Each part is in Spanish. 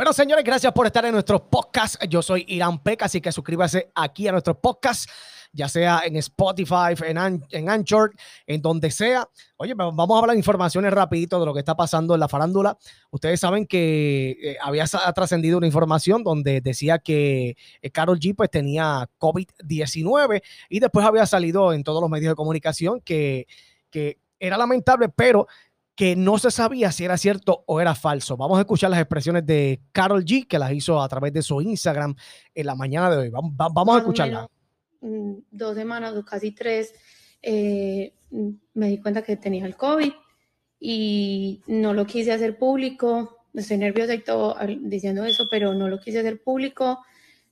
Bueno, señores, gracias por estar en nuestro podcast. Yo soy Irán Peca, así que suscríbase aquí a nuestro podcast, ya sea en Spotify, en, en Anchor, en donde sea. Oye, vamos a hablar de informaciones rapidito de lo que está pasando en la farándula. Ustedes saben que eh, había trascendido una información donde decía que Carol eh, G pues tenía COVID-19 y después había salido en todos los medios de comunicación que, que era lamentable, pero que no se sabía si era cierto o era falso. Vamos a escuchar las expresiones de Carol G, que las hizo a través de su Instagram en la mañana de hoy. Vamos, vamos a escucharla. Mm, dos semanas o casi tres, eh, me di cuenta que tenía el COVID y no lo quise hacer público. Estoy nerviosa y todo diciendo eso, pero no lo quise hacer público.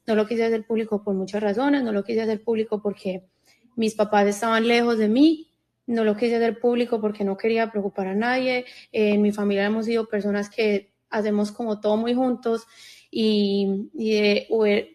No lo quise hacer público por muchas razones. No lo quise hacer público porque mis papás estaban lejos de mí no lo quise hacer público porque no quería preocupar a nadie. en mi familia hemos sido personas que hacemos como todo muy juntos y, de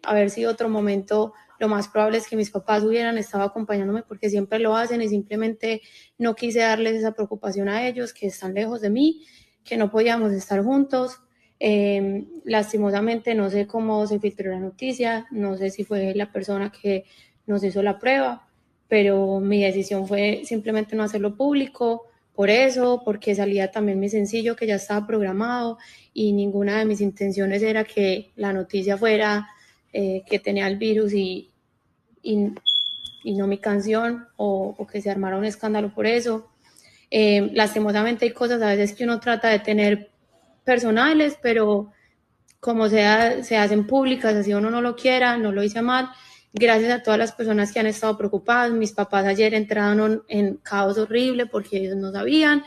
haber sido otro momento, lo más probable es que mis papás hubieran estado acompañándome porque siempre lo hacen y simplemente no quise darles esa preocupación a ellos que están lejos de mí, que no podíamos estar juntos. Em, lastimosamente no sé cómo se filtró la noticia, no sé si fue la persona que nos hizo la prueba, pero mi decisión fue simplemente no hacerlo público, por eso, porque salía también mi sencillo que ya estaba programado y ninguna de mis intenciones era que la noticia fuera eh, que tenía el virus y, y, no mi canción o, que se armara un escándalo por eso. Eh, lastimosamente hay cosas a veces que uno trata de tener personales, pero como sea, se hacen públicas, así uno no lo quiera, no lo hice mal gracias a todas las personas que han estado preocupadas. Mis papás ayer entraron en caos horrible porque ellos no sabían,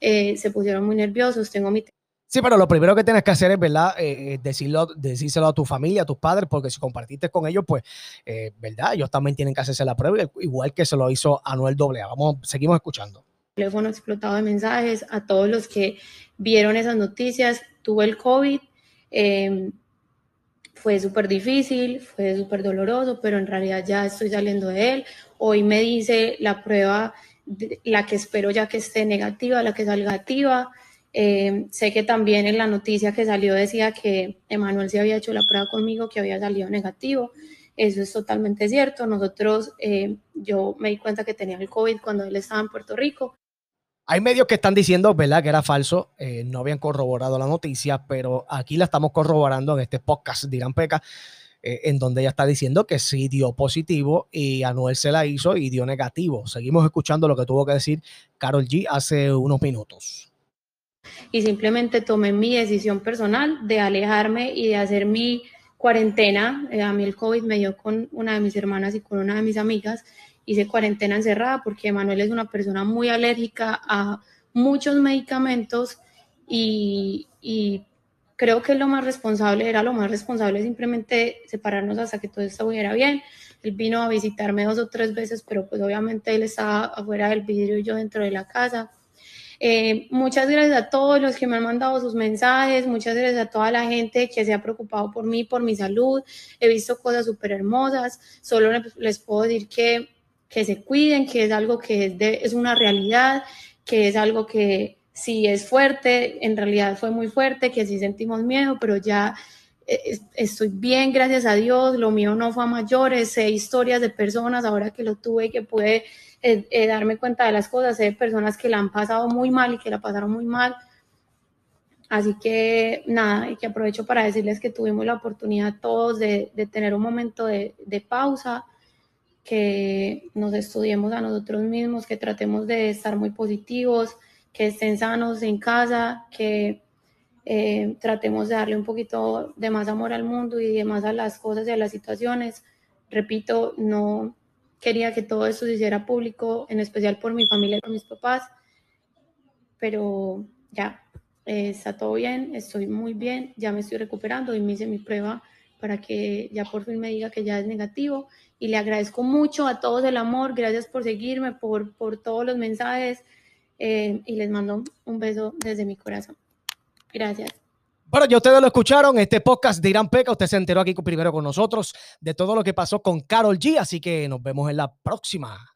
eh, se pusieron muy nerviosos. Tengo mi Sí, pero lo primero que tienes que hacer es, ¿verdad? Eh, eh, decirlo, decírselo a tu familia, a tus padres, porque si compartiste con ellos, pues, ¿verdad? Ellos también tienen que hacerse la prueba, igual que se lo hizo Anuel Doblea. Vamos, seguimos escuchando. Teléfono explotado de mensajes a todos los que vieron esas noticias. Tuve el COVID. Eh, fue súper difícil, fue súper doloroso, pero en realidad ya estoy saliendo de él. Hoy me dice la prueba, la que espero ya que esté negativa, la que salga activa. Eh, sé que también en la noticia que salió decía que Emanuel se había hecho la prueba conmigo, que había salido negativo. Eso es totalmente cierto. Nosotros, eh, yo me di cuenta que tenía el COVID cuando él estaba en Puerto Rico hay medios que están diciendo, ¿verdad?, que era falso, eh, no habían corroborado la noticia, pero aquí la estamos corroborando en este podcast de Irán Peca, eh, en donde ella está diciendo que sí dio positivo y Anuel se la hizo y dio negativo. Seguimos escuchando lo que tuvo que decir Carol G hace unos minutos. Y simplemente tomé mi decisión personal de alejarme y de hacer mi cuarentena. Eh, a mí el COVID me dio con una de mis hermanas y con una de mis amigas hice cuarentena encerrada porque Manuel es una persona muy alérgica a muchos medicamentos y, creo que lo más responsable era lo más responsable simplemente separarnos hasta que todo estuviera bien. Él vino a visitarme dos o tres veces, pero pues obviamente él estaba afuera del vidrio y yo dentro de la casa. Eh, muchas gracias a todos los que me han mandado sus mensajes, muchas gracias a toda la gente que se ha preocupado por mí, por mi salud. He visto cosas súper hermosas. Solo les puedo decir que que se cuiden, que es algo que es, de, es una realidad, que es algo que si es fuerte, en realidad fue muy fuerte, que sí sentimos miedo, pero ya eh, estoy bien, gracias a Dios, lo mío no fue a mayores, sé historias de personas ahora que lo tuve que pude eh, eh, darme cuenta de las cosas, sé de personas que la han pasado muy mal y que la pasaron muy mal. Así que nada, y que aprovecho para decirles que tuvimos la oportunidad todos de, de tener un momento de, de pausa, que nos estudiemos a nosotros mismos, que tratemos de estar muy positivos, que estén sanos en casa, que eh, tratemos de darle un poquito de más amor al mundo y de más a las cosas y a las situaciones. Repito, no quería que todo esto se hiciera público, en especial por mi familia y por mis papás, pero ya, eh, está todo bien, estoy muy bien, ya me estoy recuperando y me hice mi prueba para que ya por fin me diga que ya es negativo. Y le agradezco mucho a todos el amor, gracias por seguirme, por, por todos los mensajes eh, y les mando un beso desde mi corazón. Gracias. Bueno, ya ustedes lo escucharon, este podcast de Irán Peca, usted se enteró aquí primero con nosotros de todo lo que pasó con Carol G, así que nos vemos en la próxima.